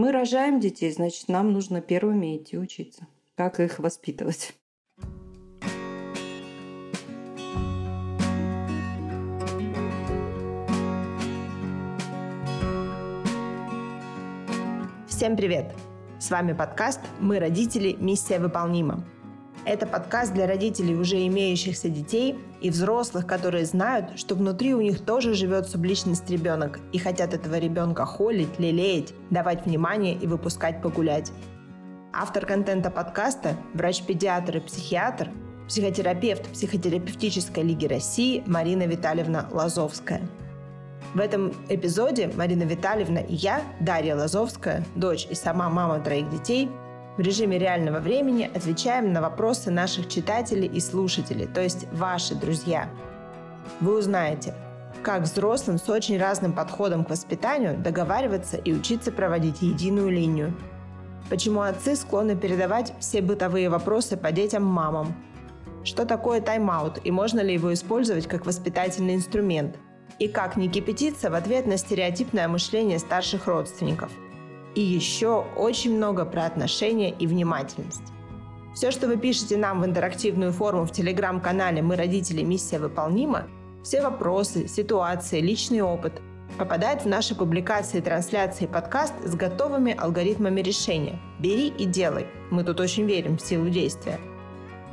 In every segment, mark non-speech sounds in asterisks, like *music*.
Мы рожаем детей, значит, нам нужно первыми идти учиться. Как их воспитывать? Всем привет! С вами подкаст «Мы родители. Миссия выполнима». Это подкаст для родителей, уже имеющихся детей, и взрослых, которые знают, что внутри у них тоже живет субличность ребенок и хотят этого ребенка холить, лелеять, давать внимание и выпускать погулять. Автор контента подкаста – врач-педиатр и психиатр, психотерапевт Психотерапевтической лиги России Марина Витальевна Лазовская. В этом эпизоде Марина Витальевна и я, Дарья Лазовская, дочь и сама мама троих детей – в режиме реального времени отвечаем на вопросы наших читателей и слушателей, то есть ваши друзья. Вы узнаете, как взрослым с очень разным подходом к воспитанию договариваться и учиться проводить единую линию. Почему отцы склонны передавать все бытовые вопросы по детям мамам? Что такое тайм-аут и можно ли его использовать как воспитательный инструмент? И как не кипятиться в ответ на стереотипное мышление старших родственников – и еще очень много про отношения и внимательность. Все, что вы пишете нам в интерактивную форму в телеграм-канале «Мы родители. Миссия выполнима», все вопросы, ситуации, личный опыт попадает в наши публикации, трансляции подкаст с готовыми алгоритмами решения. Бери и делай. Мы тут очень верим в силу действия.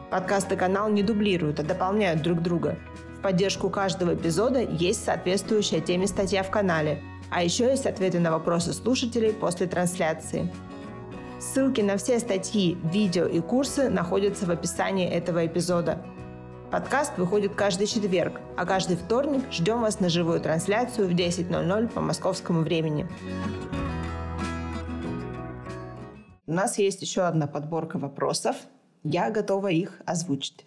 Подкаст и канал не дублируют, а дополняют друг друга. В поддержку каждого эпизода есть соответствующая теме статья в канале – а еще есть ответы на вопросы слушателей после трансляции. Ссылки на все статьи, видео и курсы находятся в описании этого эпизода. Подкаст выходит каждый четверг, а каждый вторник ждем вас на живую трансляцию в 10.00 по московскому времени. У нас есть еще одна подборка вопросов. Я готова их озвучить.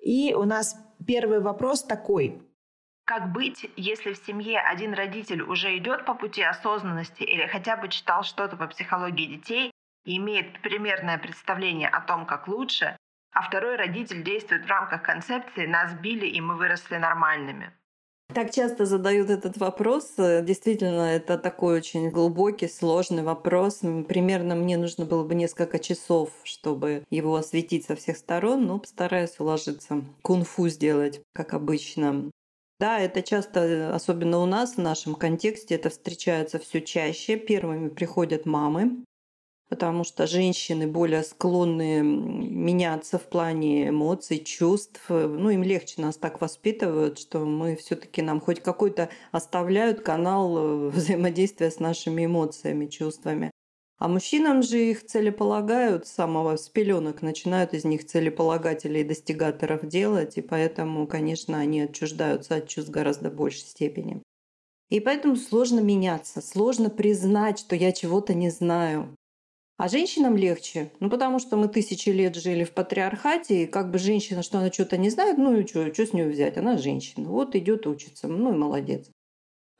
И у нас первый вопрос такой. Как быть, если в семье один родитель уже идет по пути осознанности или хотя бы читал что-то по психологии детей и имеет примерное представление о том, как лучше, а второй родитель действует в рамках концепции «нас били, и мы выросли нормальными». Так часто задают этот вопрос. Действительно, это такой очень глубокий, сложный вопрос. Примерно мне нужно было бы несколько часов, чтобы его осветить со всех сторон, но постараюсь уложиться. Кунг-фу сделать, как обычно. Да, это часто, особенно у нас, в нашем контексте, это встречается все чаще. Первыми приходят мамы, потому что женщины более склонны меняться в плане эмоций, чувств. Ну, им легче нас так воспитывают, что мы все таки нам хоть какой-то оставляют канал э, *laughs* взаимодействия с нашими эмоциями, чувствами. А мужчинам же их целеполагают с самого с пеленок, начинают из них целеполагателей и достигаторов делать, и поэтому, конечно, они отчуждаются от чувств гораздо большей степени. И поэтому сложно меняться, сложно признать, что я чего-то не знаю. А женщинам легче, ну потому что мы тысячи лет жили в патриархате, и как бы женщина, что она что-то не знает, ну и что, что с нее взять, она женщина, вот идет учится, ну и молодец.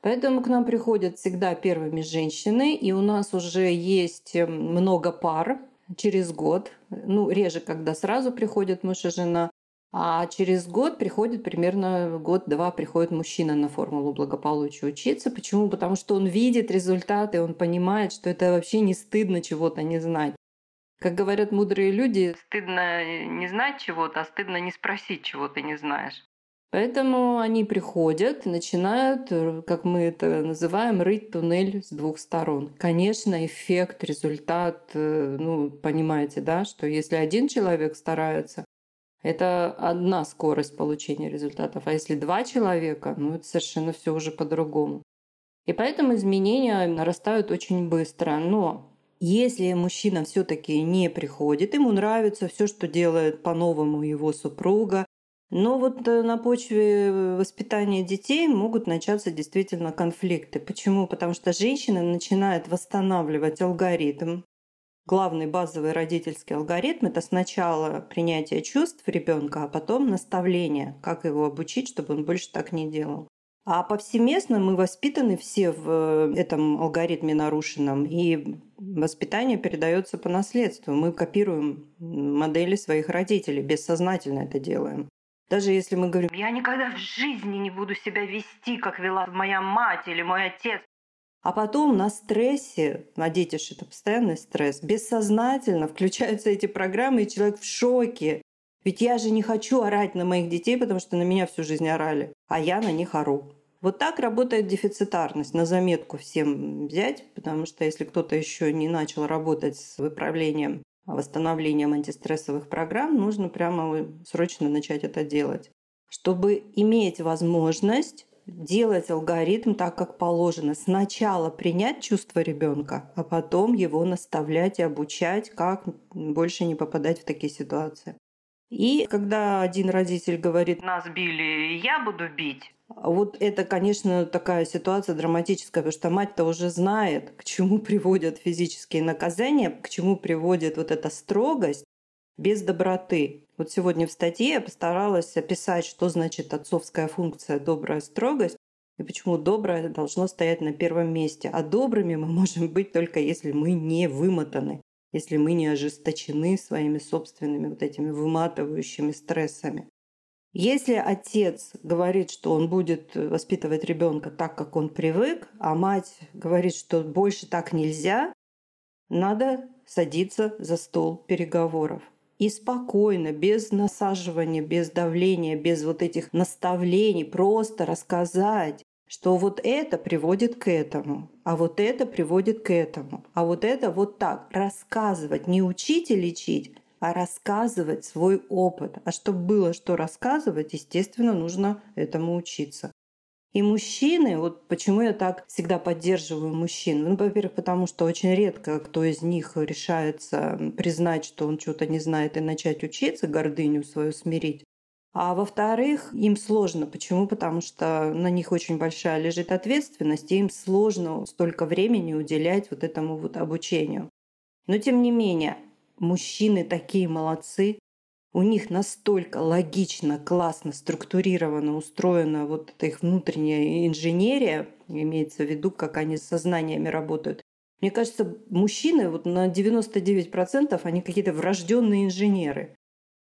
Поэтому к нам приходят всегда первыми женщины, и у нас уже есть эм, много пар через год. Ну, реже, когда сразу приходят муж и жена, а через год приходит примерно год-два приходит мужчина на формулу благополучия учиться. Почему? Потому что он видит результаты, он понимает, что это вообще не стыдно чего-то не знать. Как говорят мудрые люди, стыдно не знать чего-то, а стыдно не спросить, чего ты не знаешь. Поэтому они приходят начинают, э, как мы это называем, рыть туннель с двух сторон. Конечно, эффект, результат, э, ну, понимаете, да, что если один человек старается, это одна скорость получения результатов. А если два человека, ну, это совершенно все уже по-другому. И поэтому изменения нарастают очень быстро. Но если мужчина все-таки не приходит, ему нравится все, что делает по-новому его супруга, но вот э, на почве воспитания детей могут начаться действительно конфликты. Почему? Потому что женщина начинает восстанавливать алгоритм. Главный базовый родительский алгоритм – это сначала принятие чувств ребенка, а потом наставление, как его обучить, чтобы он больше так не делал. А повсеместно мы воспитаны все в этом алгоритме нарушенном, и воспитание передается по наследству. Мы копируем модели своих родителей, бессознательно это делаем. Даже если мы говорим, я никогда в жизни не буду себя вести, как вела моя мать или мой отец. А потом на стрессе, на детище это постоянный стресс, бессознательно включаются эти программы, и человек в шоке. Ведь я же не хочу орать на моих детей, потому что на меня всю жизнь орали, а я на них ору. Вот так работает дефицитарность. На заметку всем взять, потому что если кто-то еще не начал работать с выправлением, восстановлением антистрессовых программ, нужно прямо срочно начать это делать. Чтобы иметь возможность делать алгоритм так, как положено. Сначала принять чувство ребенка, а потом его наставлять и обучать, как больше не попадать в такие ситуации. И когда один родитель говорит, нас били, я буду бить, вот это, конечно, такая ситуация драматическая, потому что мать-то уже знает, к чему *laughs* приводят физические наказания, к чему приводит вот эта строгость без доброты. Вот сегодня в статье я постаралась описать, что значит отцовская функция «добрая строгость», и почему доброе должно стоять на первом месте. А добрыми мы *laughs* можем быть только если мы не вымотаны если мы не ожесточены своими собственными вот этими выматывающими стрессами. Если отец говорит, что он будет воспитывать ребенка так, как он привык, а мать говорит, что больше так нельзя, надо садиться за стол переговоров. И спокойно, без насаживания, без давления, без вот этих наставлений, просто рассказать, что вот это приводит к этому, а вот это приводит к этому, а вот это вот так. Рассказывать, не учить и лечить, а рассказывать свой опыт. А чтобы было что рассказывать, естественно, нужно этому учиться. И мужчины, вот почему я так всегда поддерживаю мужчин. Ну, во-первых, потому что очень редко кто из них решается признать, что он что-то не знает и начать учиться, гордыню свою смирить. А во-вторых, им сложно. Почему? Потому что на них очень большая лежит ответственность, и им сложно столько времени уделять вот этому вот обучению. Но тем не менее, мужчины такие молодцы, у них настолько логично, классно, структурировано, устроена вот эта их внутренняя инженерия, имеется в виду, как они с сознаниями работают. Мне кажется, мужчины вот на 99% они какие-то врожденные инженеры.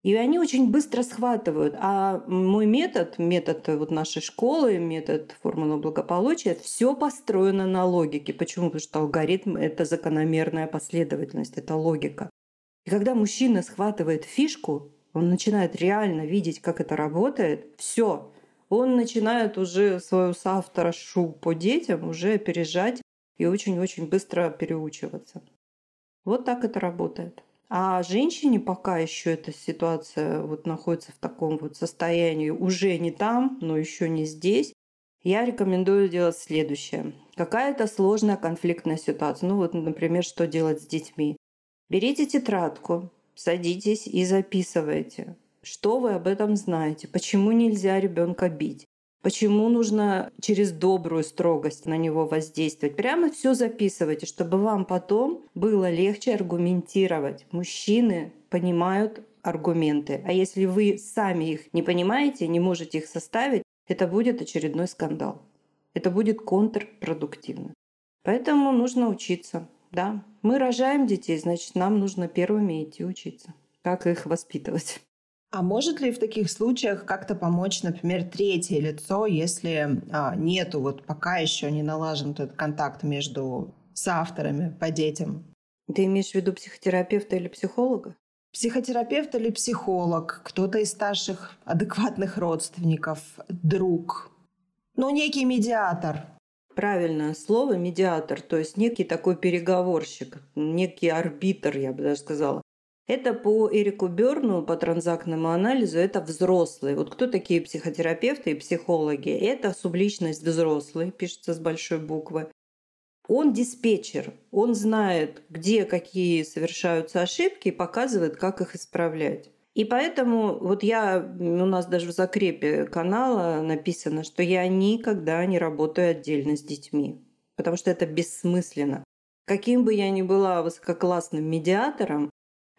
И они очень быстро схватывают. А мой метод, метод вот нашей школы, метод формулы благополучия, все построено на логике. Почему? Потому что алгоритм – это закономерная последовательность, это логика. И когда мужчина схватывает фишку, он начинает реально видеть, как это работает, все, он начинает уже свою соавторошу по детям уже опережать и очень-очень быстро переучиваться. Вот так это работает. А женщине пока еще эта ситуация вот находится в таком вот состоянии уже не там, но еще не здесь, я рекомендую делать следующее. Какая-то сложная конфликтная ситуация. Ну вот, например, что делать с детьми. Берите тетрадку, садитесь и записывайте. Что вы об этом знаете? Почему нельзя ребенка бить? Почему нужно через добрую строгость на него воздействовать? Прямо все записывайте, чтобы вам потом было легче аргументировать. Мужчины понимают аргументы. А если вы сами их не понимаете, не можете их составить, это будет очередной скандал. Это будет контрпродуктивно. Поэтому нужно учиться. Да, мы рожаем детей, значит, нам нужно первыми идти учиться. Как их воспитывать? А может ли в таких случаях как-то помочь, например, третье лицо, если а, нету, вот пока еще не налажен этот контакт между соавторами по детям? Ты имеешь в виду психотерапевта или психолога? Психотерапевт или психолог, кто-то из старших адекватных родственников, друг, ну, некий медиатор. Правильное слово медиатор, то есть некий такой переговорщик, некий арбитр, я бы даже сказала. Это по Эрику Берну, по транзактному анализу, это взрослые. Вот кто такие психотерапевты и психологи? Это субличность взрослый, пишется с большой буквы. Он диспетчер, он знает, где какие совершаются ошибки и показывает, как их исправлять. И поэтому вот я, у нас даже в закрепе канала написано, что я никогда не работаю отдельно с детьми, потому что это бессмысленно. Каким бы я ни была высококлассным медиатором,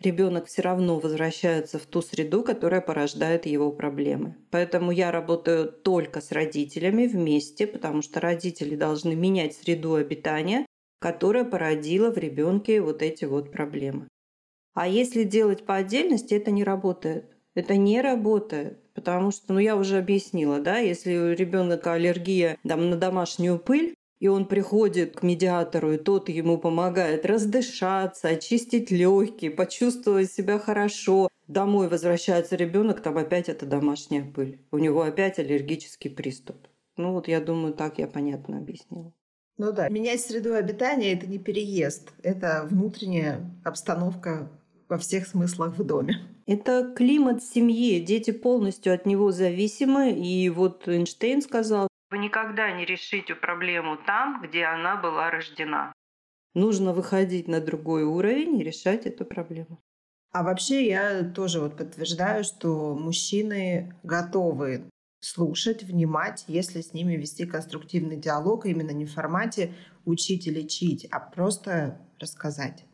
ребенок все равно возвращается в ту среду, которая порождает его проблемы. Поэтому я работаю только с родителями вместе, потому что родители должны менять среду обитания, которая породила в ребенке вот эти вот проблемы. А если делать по отдельности, это не работает. Это не работает, потому что, ну я уже объяснила, да, если у ребенка аллергия там, на домашнюю пыль, и он приходит к медиатору, и тот ему помогает раздышаться, очистить легкие, почувствовать себя хорошо. Домой возвращается ребенок, там опять эта домашняя пыль. У него опять аллергический приступ. Ну вот я думаю, так я понятно объяснила. Ну да, менять среду обитания – это не переезд, это внутренняя обстановка во всех смыслах в доме. Это климат семьи. Дети полностью от него зависимы. И вот Эйнштейн сказал, вы никогда не решите проблему там, где она была рождена. Нужно выходить на другой уровень и решать эту проблему. А вообще я тоже вот подтверждаю, что мужчины готовы слушать, внимать, если с ними вести конструктивный диалог, именно не в формате учить и лечить, а просто рассказать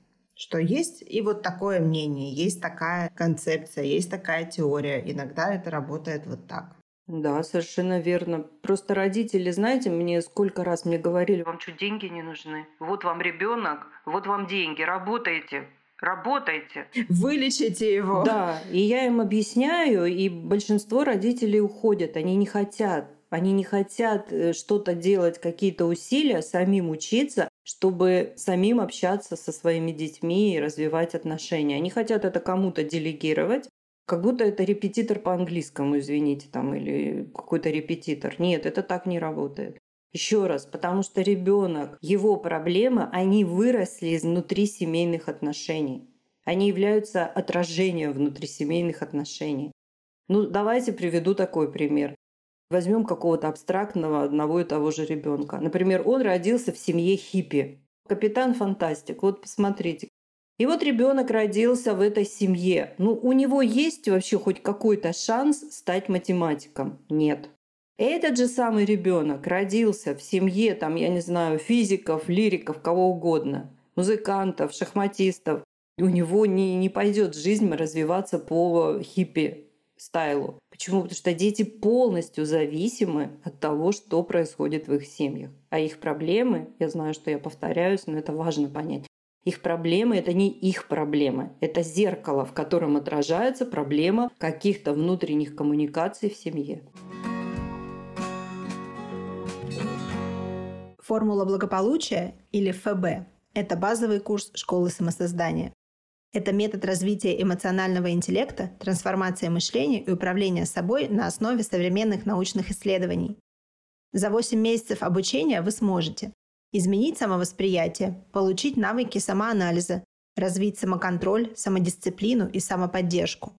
что есть и вот такое мнение, есть такая концепция, есть такая теория. Иногда это работает вот так. Да, совершенно верно. Просто родители, знаете, мне сколько раз мне говорили, вам что, деньги не нужны? Вот вам ребенок, вот вам деньги, работайте, работайте. Вылечите его. Да, и я им объясняю, и большинство родителей уходят, они не хотят. Они не хотят э, что-то делать, какие-то усилия, самим учиться, чтобы самим общаться со своими детьми и развивать отношения. Они хотят это кому-то делегировать, как будто это репетитор по английскому, извините, там, или какой-то репетитор. Нет, это так не работает. Еще раз, потому что ребенок, его проблемы, они выросли изнутри семейных отношений. Они являются отражением внутрисемейных отношений. Ну, давайте приведу такой пример. Возьмем какого-то абстрактного одного и того же ребенка. Например, он родился в семье хиппи. Капитан Фантастик. Вот посмотрите. И вот ребенок родился в этой семье. Ну, у него есть вообще хоть какой-то шанс стать математиком? Нет. Этот же самый ребенок родился в семье, там, я не знаю, физиков, лириков, кого угодно, музыкантов, шахматистов. У него не, не пойдет жизнь развиваться по хиппи стайлу. Почему? Потому что дети полностью зависимы от того, что происходит в их семьях. А их проблемы, я знаю, что я повторяюсь, но это важно понять, их проблемы – это не их проблемы. Это зеркало, в котором отражается проблема каких-то внутренних коммуникаций в семье. Формула благополучия или ФБ – это базовый курс школы самосоздания. Это метод развития эмоционального интеллекта, трансформации мышления и управления собой на основе современных научных исследований. За 8 месяцев обучения вы сможете изменить самовосприятие, получить навыки самоанализа, развить самоконтроль, самодисциплину и самоподдержку.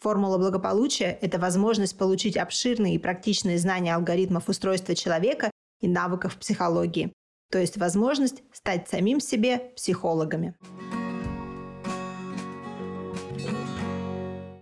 Формула благополучия – это возможность получить обширные и практичные знания алгоритмов устройства человека и навыков психологии, то есть возможность стать самим себе психологами.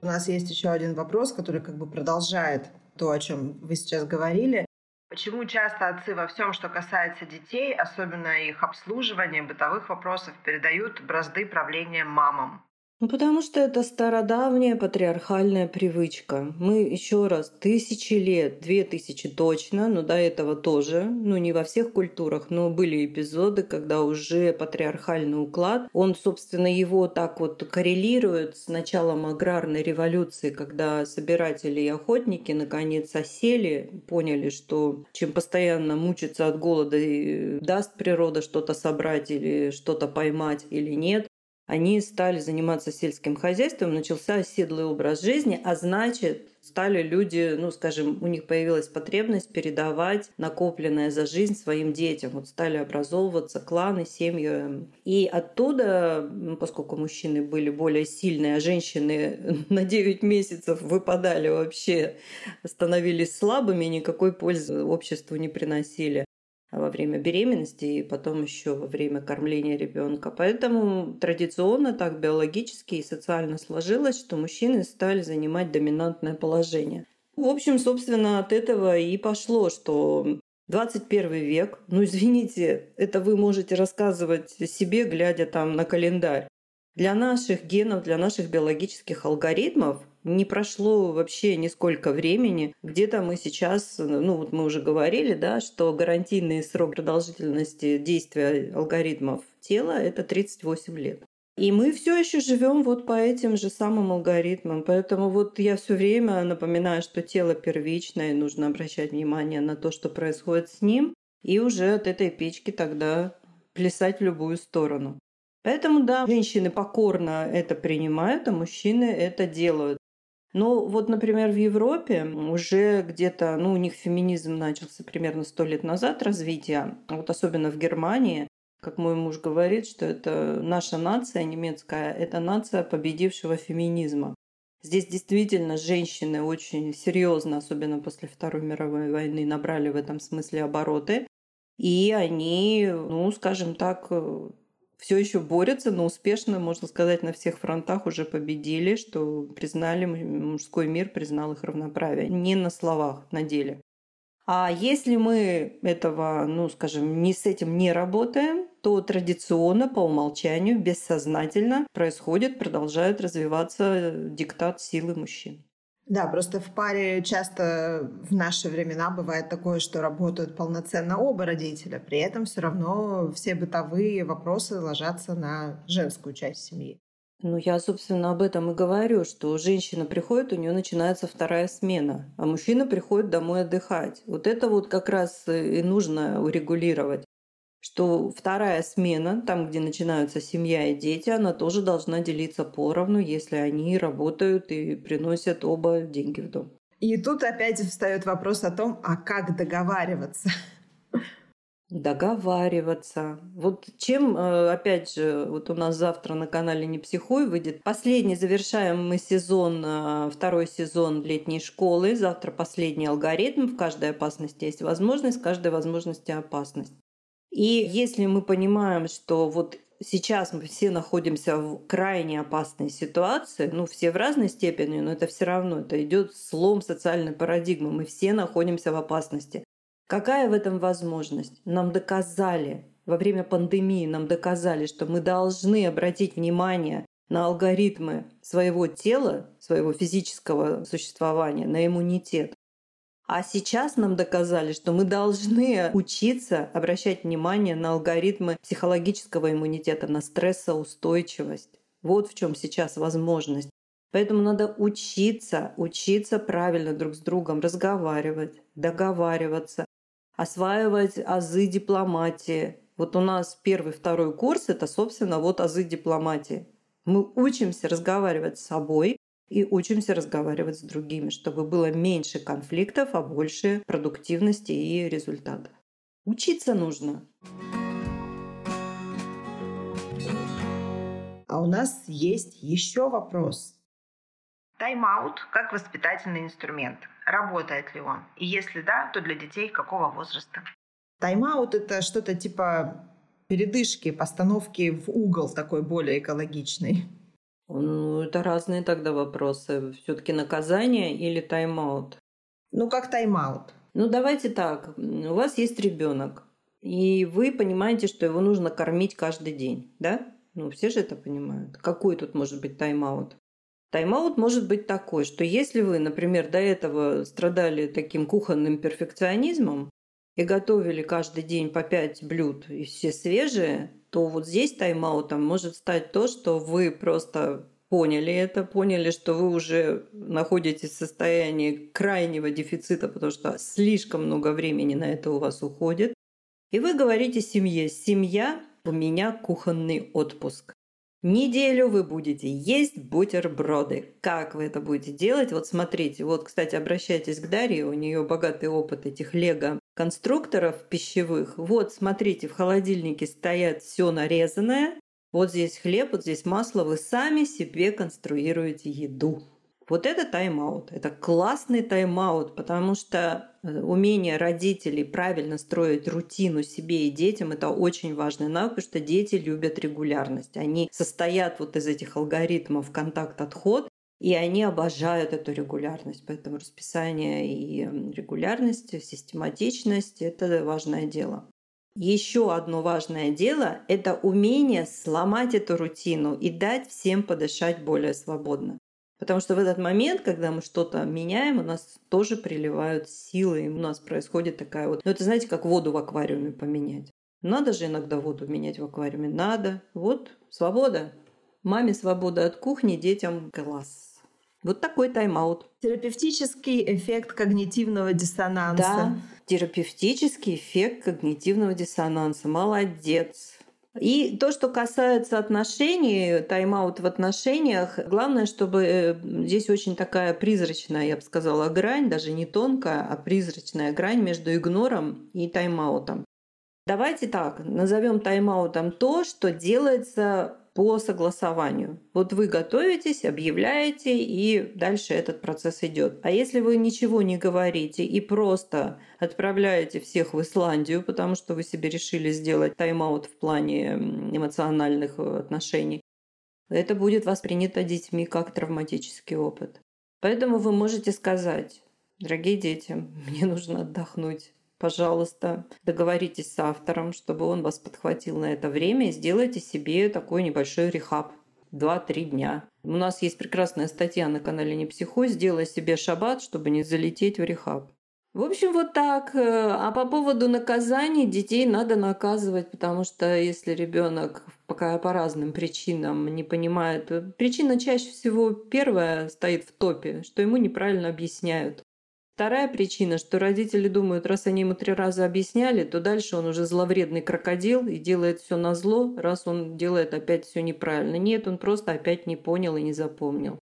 У нас есть еще один вопрос, который как бы продолжает то, о чем вы сейчас говорили. Почему часто отцы во всем, что касается детей, особенно их обслуживания, бытовых вопросов, передают бразды правления мамам? Ну, потому что это стародавняя патриархальная привычка. Мы еще раз тысячи лет, две тысячи точно, но до этого тоже, ну не во всех культурах, но были эпизоды, когда уже патриархальный уклад, он, собственно, его так вот коррелирует с началом аграрной революции, когда собиратели и охотники наконец осели, поняли, что чем постоянно мучиться от голода, даст природа что-то собрать или что-то поймать или нет, они стали заниматься сельским хозяйством, начался оседлый образ жизни, а значит, стали люди, ну, скажем, у них появилась потребность передавать накопленное за жизнь своим детям. Вот стали образовываться кланы, семьи. И оттуда, поскольку мужчины были более сильные, а женщины *laughs* на 9 месяцев выпадали вообще, становились слабыми, никакой пользы обществу не приносили во время беременности и потом еще во время кормления ребенка. Поэтому традиционно так биологически и социально сложилось, что мужчины стали занимать доминантное положение. В общем, собственно, от этого и пошло, что 21 век, ну извините, это вы можете рассказывать себе, глядя там на календарь. Для наших генов, для наших биологических алгоритмов не прошло вообще нисколько времени. Где-то мы сейчас, ну вот мы уже говорили, да, что гарантийный срок продолжительности действия алгоритмов тела – это 38 лет. И мы все еще живем вот по этим же самым алгоритмам. Поэтому вот я все время напоминаю, что тело первичное, и нужно обращать внимание на то, что происходит с ним. и уже от этой печки тогда плясать в любую сторону. Поэтому, да, женщины покорно это принимают, а мужчины это делают. Но вот, например, в Европе уже где-то, ну, у них феминизм начался примерно сто лет назад развития, вот особенно в Германии, как мой муж говорит, что это наша нация немецкая, это нация победившего феминизма. Здесь действительно женщины очень серьезно, особенно после Второй мировой войны, набрали в этом смысле обороты. И они, ну, скажем так, все еще борются, но успешно, можно сказать, на всех фронтах уже победили, что признали, мужской мир признал их равноправие. Не на словах, на деле. А если мы этого, ну, скажем, не с этим не работаем, то традиционно, по умолчанию, бессознательно происходит, продолжает развиваться диктат силы мужчин. Да, просто в паре часто в наши времена бывает такое, что работают полноценно оба родителя, при этом все равно все бытовые вопросы ложатся на женскую часть семьи. Ну, я, собственно, об этом и говорю, что женщина приходит, у нее начинается вторая смена, а мужчина приходит домой отдыхать. Вот это вот как раз и нужно урегулировать что вторая смена, там, где начинаются семья и дети, она тоже должна делиться поровну, если они работают и приносят оба деньги в дом. И тут опять встает вопрос о том, а как договариваться? Договариваться. Вот чем, э, опять же, вот у нас завтра на канале «Не психуй» выйдет последний завершаем мы сезон, э, второй сезон летней школы. Завтра последний алгоритм. В каждой опасности есть возможность, в каждой возможности опасность. И если мы понимаем, что вот сейчас мы все находимся в крайне опасной ситуации, ну, все в разной степени, но это все равно, это идет слом социальной парадигмы, мы все находимся в опасности. Какая в этом возможность? Нам доказали, во время пандемии нам доказали, что мы должны обратить внимание на алгоритмы своего тела, своего физического существования, на иммунитет. А сейчас нам доказали, что мы должны учиться обращать внимание на алгоритмы психологического иммунитета, на стрессоустойчивость. Вот в чем сейчас возможность. Поэтому надо учиться, учиться правильно друг с другом разговаривать, договариваться, осваивать азы дипломатии. Вот у нас первый, второй курс — это, собственно, вот азы дипломатии. Мы учимся разговаривать с собой, и учимся разговаривать с другими, чтобы было меньше конфликтов, а больше продуктивности и результатов. Учиться нужно. А у нас есть еще вопрос. Тайм-аут как воспитательный инструмент. Работает ли он? И если да, то для детей какого возраста? Тайм-аут — это что-то типа передышки, постановки в угол такой более экологичный. Ну, это разные тогда вопросы. Все-таки наказание или тайм-аут? Ну, как тайм-аут. Ну, давайте так. У вас есть ребенок, и вы понимаете, что его нужно кормить каждый день, да? Ну, все же это понимают. Какой тут может быть тайм-аут? Тайм-аут может быть такой, что если вы, например, до этого страдали таким кухонным перфекционизмом и готовили каждый день по пять блюд и все свежие, то вот здесь тайм-аутом может стать то, что вы просто поняли это, поняли, что вы уже находитесь в состоянии крайнего дефицита, потому что слишком много времени на это у вас уходит. И вы говорите семье, семья, у меня кухонный отпуск. Неделю вы будете есть бутерброды. Как вы это будете делать? Вот смотрите, вот, кстати, обращайтесь к Дарье, у нее богатый опыт этих лего конструкторов пищевых. Вот, смотрите, в холодильнике стоят все нарезанное. Вот здесь хлеб, вот здесь масло. Вы сами себе конструируете еду. Вот это тайм-аут. Это классный тайм-аут, потому что э, умение родителей правильно строить рутину себе и детям – это очень важный навык, потому что дети любят регулярность. Они состоят вот из этих алгоритмов контакт-отход, и они обожают эту регулярность. Поэтому расписание и регулярность, систематичность – это важное дело. Еще одно важное дело – это умение сломать эту рутину и дать всем подышать более свободно. Потому что в этот момент, когда мы что-то меняем, у нас тоже приливают силы, и у нас происходит такая вот... Ну, это знаете, как воду в аквариуме поменять. Надо же иногда воду менять в аквариуме. Надо. Вот, свобода. Маме свобода от кухни, детям класс. Вот такой тайм-аут. Терапевтический эффект когнитивного диссонанса. Да, терапевтический эффект когнитивного диссонанса. Молодец. И то, что касается отношений, тайм-аут в отношениях, главное, чтобы э, здесь очень такая призрачная, я бы сказала, грань, даже не тонкая, а призрачная грань между игнором и тайм-аутом. Давайте так, назовем тайм-аутом то, что делается по согласованию. Вот вы готовитесь, объявляете, и дальше этот процесс идет. А если вы ничего не говорите и просто отправляете всех в Исландию, потому что вы себе решили сделать тайм-аут в плане эмоциональных э, отношений, это будет воспринято детьми как травматический опыт. Поэтому вы можете сказать, дорогие дети, *laughs* мне нужно отдохнуть пожалуйста, договоритесь с автором, чтобы он вас подхватил на это время и сделайте себе такой небольшой рехаб. 2-3 дня. У нас есть прекрасная статья на канале Не психуй «Сделай себе шаббат, чтобы не залететь в рехаб». В общем, вот так. А по поводу наказаний детей надо наказывать, потому что если ребенок пока по разным причинам не понимает, причина чаще всего первая стоит в топе, что ему неправильно объясняют. Вторая причина, что родители думают, раз они ему три раза объясняли, то дальше он уже зловредный крокодил и делает все на зло, раз он делает опять все неправильно. Нет, он просто опять не понял и не запомнил.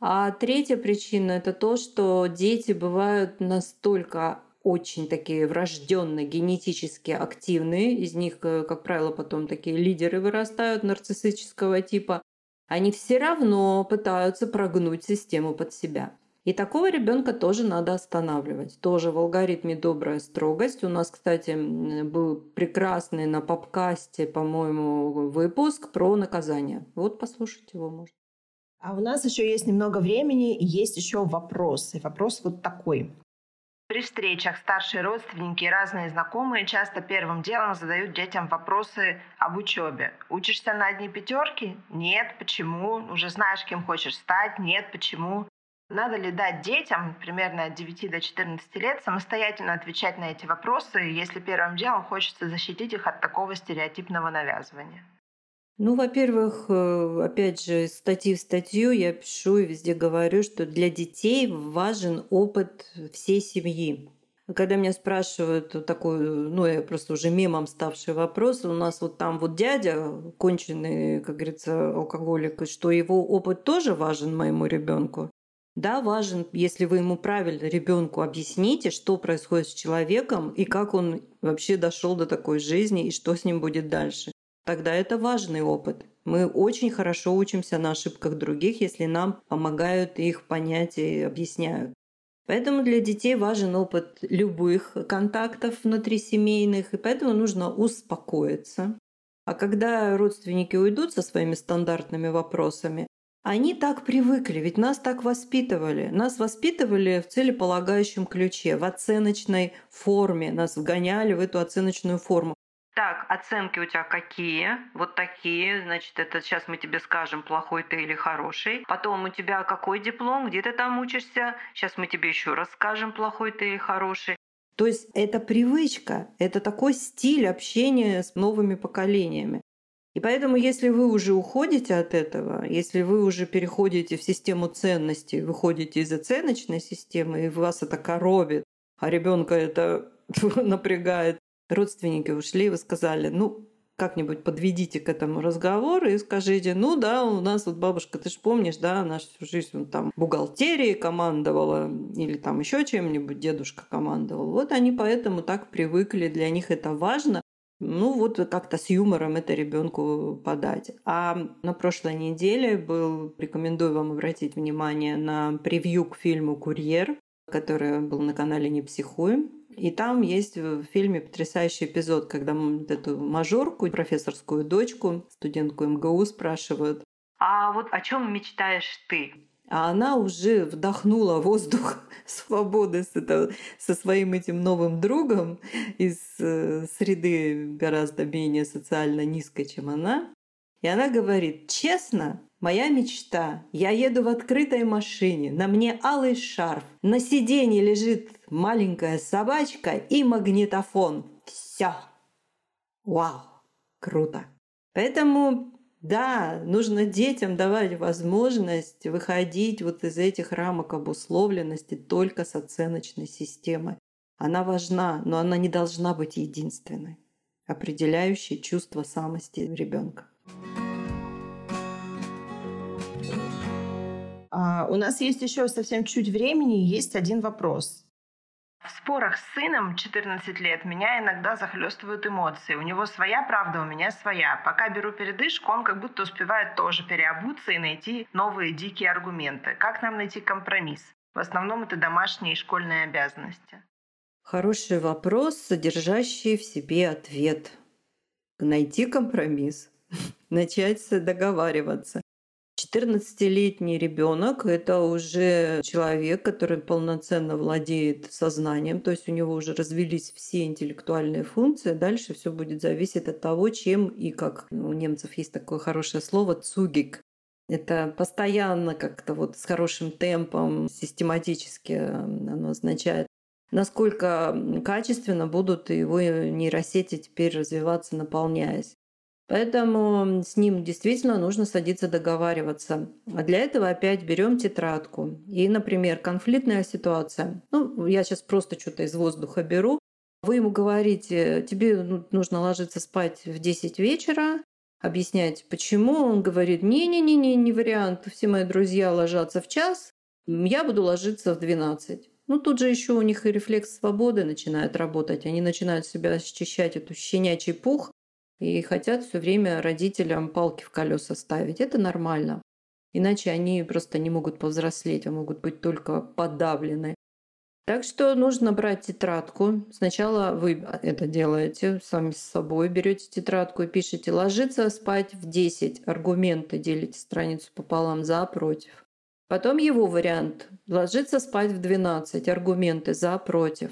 А третья причина – это то, что дети бывают настолько очень такие врожденно генетически активные, из них, э, как правило, потом такие лидеры вырастают нарциссического типа, они все равно пытаются прогнуть систему под себя. И такого ребенка тоже надо останавливать. Тоже в алгоритме добрая строгость. У нас, кстати, был прекрасный на попкасте, по-моему, выпуск про наказание. Вот послушайте его, может. А у нас еще есть немного времени и есть еще вопросы. Вопрос вот такой. При встречах старшие родственники и разные знакомые часто первым делом задают детям вопросы об учебе. Учишься на одни пятерки? Нет. Почему? Уже знаешь, кем хочешь стать? Нет. Почему? Надо ли дать детям примерно от 9 до 14 лет самостоятельно отвечать на эти вопросы, если первым делом хочется защитить их от такого стереотипного навязывания? Ну, во-первых, э, опять же, статьи в статью я пишу и везде говорю, что для детей важен опыт всей семьи. Когда меня спрашивают такой, ну, я просто уже мемом ставший вопрос, у нас вот там вот дядя, конченый, как говорится, алкоголик, что его опыт тоже важен моему ребенку. Да, важен, если вы ему правильно ребенку объясните, что происходит с человеком и как он вообще дошел до такой жизни и что с ним будет дальше. Тогда это важный опыт. Мы очень хорошо учимся на ошибках других, если нам помогают их понять и объясняют. Поэтому для детей важен опыт любых контактов внутрисемейных, и поэтому нужно успокоиться. А когда родственники уйдут со своими стандартными вопросами, они так привыкли, ведь нас так воспитывали. Нас воспитывали в целеполагающем ключе, в оценочной форме. Нас вгоняли в эту оценочную форму. Так, оценки у тебя какие? Вот такие. Значит, это сейчас мы тебе скажем, плохой ты или хороший. Потом у тебя какой диплом, где ты там учишься? Сейчас мы тебе еще раз скажем, плохой ты или хороший. То есть это привычка, это такой стиль общения с новыми поколениями. И поэтому, если вы уже уходите от этого, если вы уже переходите в систему ценностей, выходите из оценочной системы, и вас это коробит, а ребенка это *laughs* напрягает, родственники ушли, вы сказали, ну, как-нибудь подведите к этому разговору и скажите, ну да, у нас вот бабушка, ты же помнишь, да, она всю жизнь вот, там бухгалтерией командовала или там еще чем-нибудь дедушка командовал. Вот они поэтому так привыкли, для них это важно, ну вот как-то с юмором это ребенку подать. А на прошлой неделе был, рекомендую вам обратить внимание на превью к фильму «Курьер», который был на канале «Не психуем». И там есть в фильме потрясающий эпизод, когда эту мажорку, профессорскую дочку, студентку МГУ спрашивают, а вот о чем мечтаешь ты? А она уже вдохнула воздух *laughs* свободы с это, со своим этим новым другом из э, среды гораздо менее социально низкой, чем она. И она говорит, честно, моя мечта, я еду в открытой машине, на мне алый шарф, на сиденье лежит маленькая собачка и магнитофон. Все. Вау, круто. Поэтому Да, нужно детям давать возможность выходить вот из этих рамок обусловленности только с оценочной системой. Она важна, но она не должна быть единственной, определяющей чувство самости ребенка. А, у нас есть еще совсем чуть времени, есть один вопрос. В спорах с сыном 14 лет меня иногда захлестывают эмоции. У него своя правда, у меня своя. Пока беру передышку, он как будто успевает тоже переобуться и найти новые дикие аргументы. Как нам найти компромисс? В основном это домашние и школьные обязанности. Хороший вопрос, содержащий в себе ответ. Найти компромисс, *laughs* начать договариваться. 14-летний ребенок – это уже человек, который полноценно владеет сознанием, то есть у него уже развились все интеллектуальные функции. Дальше все будет зависеть от того, чем и как. У немцев есть такое хорошее слово «цугик». Это постоянно как-то вот с хорошим темпом, систематически оно означает насколько качественно будут его нейросети теперь развиваться, наполняясь. Поэтому с ним действительно нужно садиться договариваться. А для этого опять берем тетрадку. И, например, конфликтная ситуация. Ну, я сейчас просто что-то из воздуха беру. Вы ему говорите, тебе ну, нужно ложиться спать в 10 вечера, объяснять, почему. Он говорит, не-не-не, не вариант, все мои друзья ложатся в час, я буду ложиться в 12. Ну, тут же еще у них и рефлекс свободы начинает работать. Они начинают себя счищать эту щенячий пух и хотят все время родителям палки в колеса ставить. Это нормально. Иначе они просто не могут повзрослеть, а могут быть только подавлены. Так что нужно брать тетрадку. Сначала вы это делаете сами с собой, берете тетрадку и пишете «ложиться спать в 10». Аргументы делите страницу пополам за, против. Потом его вариант – ложиться спать в 12, аргументы за, против.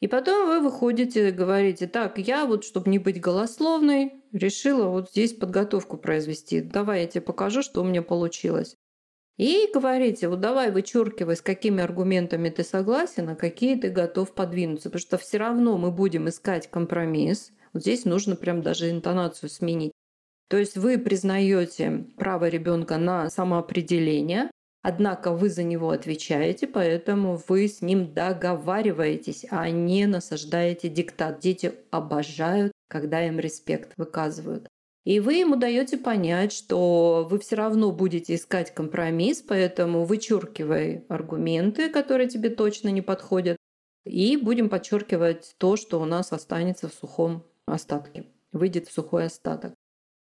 И потом вы выходите и говорите, так, я вот, чтобы не быть голословной, решила вот здесь подготовку произвести. Давай я тебе покажу, что у меня получилось. И говорите, вот давай вычеркивай, с какими аргументами ты согласен, а какие ты готов подвинуться. Потому что все равно мы будем искать компромисс. Вот здесь нужно прям даже интонацию сменить. То есть вы признаете право ребенка на самоопределение, Однако вы за него отвечаете, поэтому вы с ним договариваетесь, а не насаждаете диктат. Дети обожают, когда им респект выказывают. И вы ему даете понять, что вы все равно будете искать компромисс, поэтому вычеркивай аргументы, которые тебе точно не подходят, и будем подчеркивать то, что у нас останется в сухом остатке, выйдет в сухой остаток.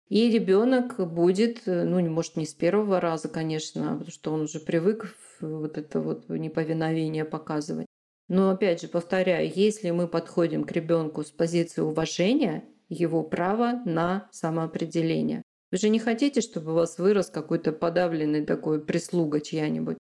И ребенок будет, э, ну, может, не с первого раза, конечно, потому что он уже привык вот это вот неповиновение показывать. Но опять же, повторяю, если мы подходим к ребенку с позиции уважения, его права на самоопределение. Вы же не хотите, чтобы у вас вырос какой-то подавленный такой прислуга чья-нибудь.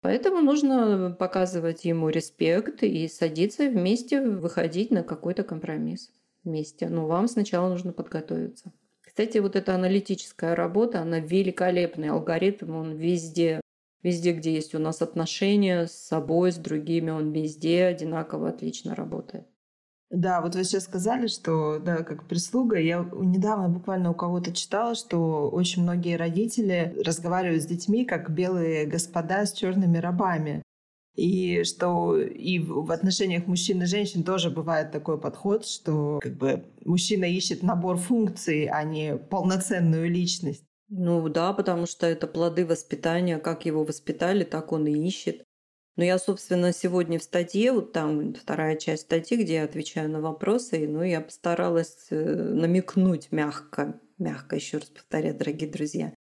Поэтому нужно показывать ему респект и садиться вместе, выходить на какой-то компромисс вместе. Но вам сначала нужно подготовиться. Кстати, вот эта аналитическая работа, она великолепный алгоритм, он везде, везде, где есть у нас отношения с собой, с другими, он везде одинаково отлично работает. Да, вот вы сейчас сказали, что да, как прислуга. Я недавно буквально у кого-то читала, что очень многие родители разговаривают с детьми как белые господа с черными рабами. И что и в отношениях мужчин и женщин тоже бывает такой подход, что как бы мужчина ищет набор функций, а не полноценную личность. Ну да, потому что это плоды воспитания, как его воспитали, так он и ищет. Но я, собственно, сегодня в статье, вот там вторая часть статьи, где я отвечаю на вопросы, ну, я постаралась э, намекнуть мягко, мягко, еще раз повторяю, дорогие друзья,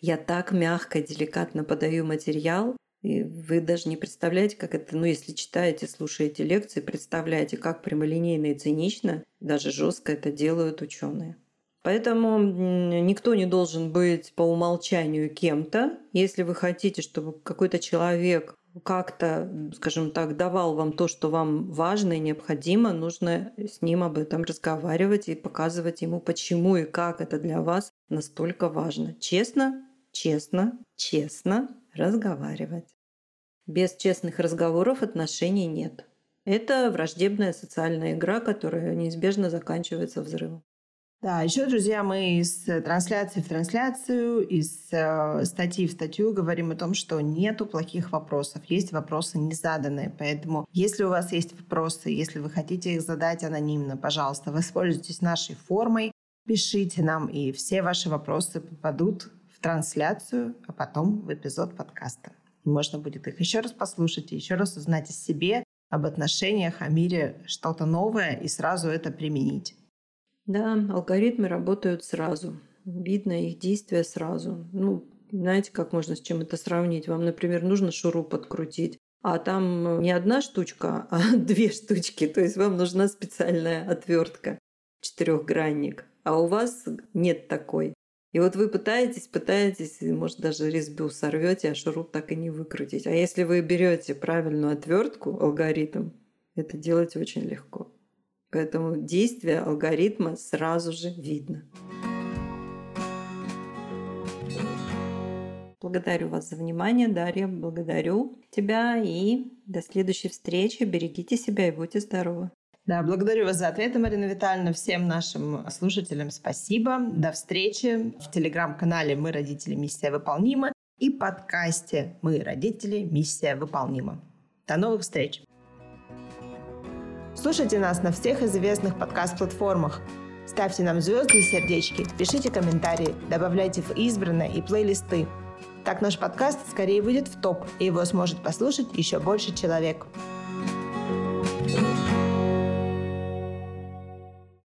я так мягко, деликатно подаю материал, и вы даже не представляете, как это, ну, если читаете, слушаете лекции, представляете, как прямолинейно и цинично, даже жестко это делают ученые. Поэтому никто не должен быть по умолчанию кем-то. Если вы хотите, чтобы какой-то человек как-то, скажем так, давал вам то, что вам важно и необходимо, нужно с ним об этом разговаривать и показывать ему, почему и как это для вас настолько важно. Честно, честно, честно разговаривать. Без честных разговоров отношений нет. Это враждебная социальная игра, которая неизбежно заканчивается взрывом. Да, еще, друзья, мы из трансляции в трансляцию, из э, статьи в статью говорим о том, что нету плохих вопросов, есть вопросы незаданные. Поэтому, если у вас есть вопросы, если вы хотите их задать анонимно, пожалуйста, воспользуйтесь нашей формой, пишите нам, и все ваши вопросы попадут трансляцию, а потом в эпизод подкаста. И можно будет их еще раз послушать и еще раз узнать о себе, об отношениях, о мире что-то новое и сразу это применить. Да, алгоритмы работают сразу. Видно их действия сразу. Ну, знаете, как можно с чем это сравнить? Вам, например, нужно шуруп подкрутить, а там не одна штучка, *laughs* а две штучки. То есть вам нужна специальная отвертка, четырехгранник. А у вас нет такой. И вот вы пытаетесь, пытаетесь, может даже резьбу сорвете, а шуруп так и не выкрутить. А если вы берете правильную отвертку, алгоритм, это делать очень легко. Поэтому действие алгоритма сразу же видно. Благодарю вас за внимание, Дарья. Благодарю тебя и до следующей встречи. Берегите себя и будьте здоровы. Да, благодарю вас за ответы, Марина Витальевна. Всем нашим слушателям спасибо. До встречи в телеграм-канале «Мы родители. Миссия выполнима» и подкасте «Мы родители. Миссия выполнима». До новых встреч! Слушайте нас на всех известных подкаст-платформах. Ставьте нам звезды и сердечки, пишите комментарии, добавляйте в избранное и плейлисты. Так наш подкаст скорее выйдет в топ, и его сможет послушать еще больше человек.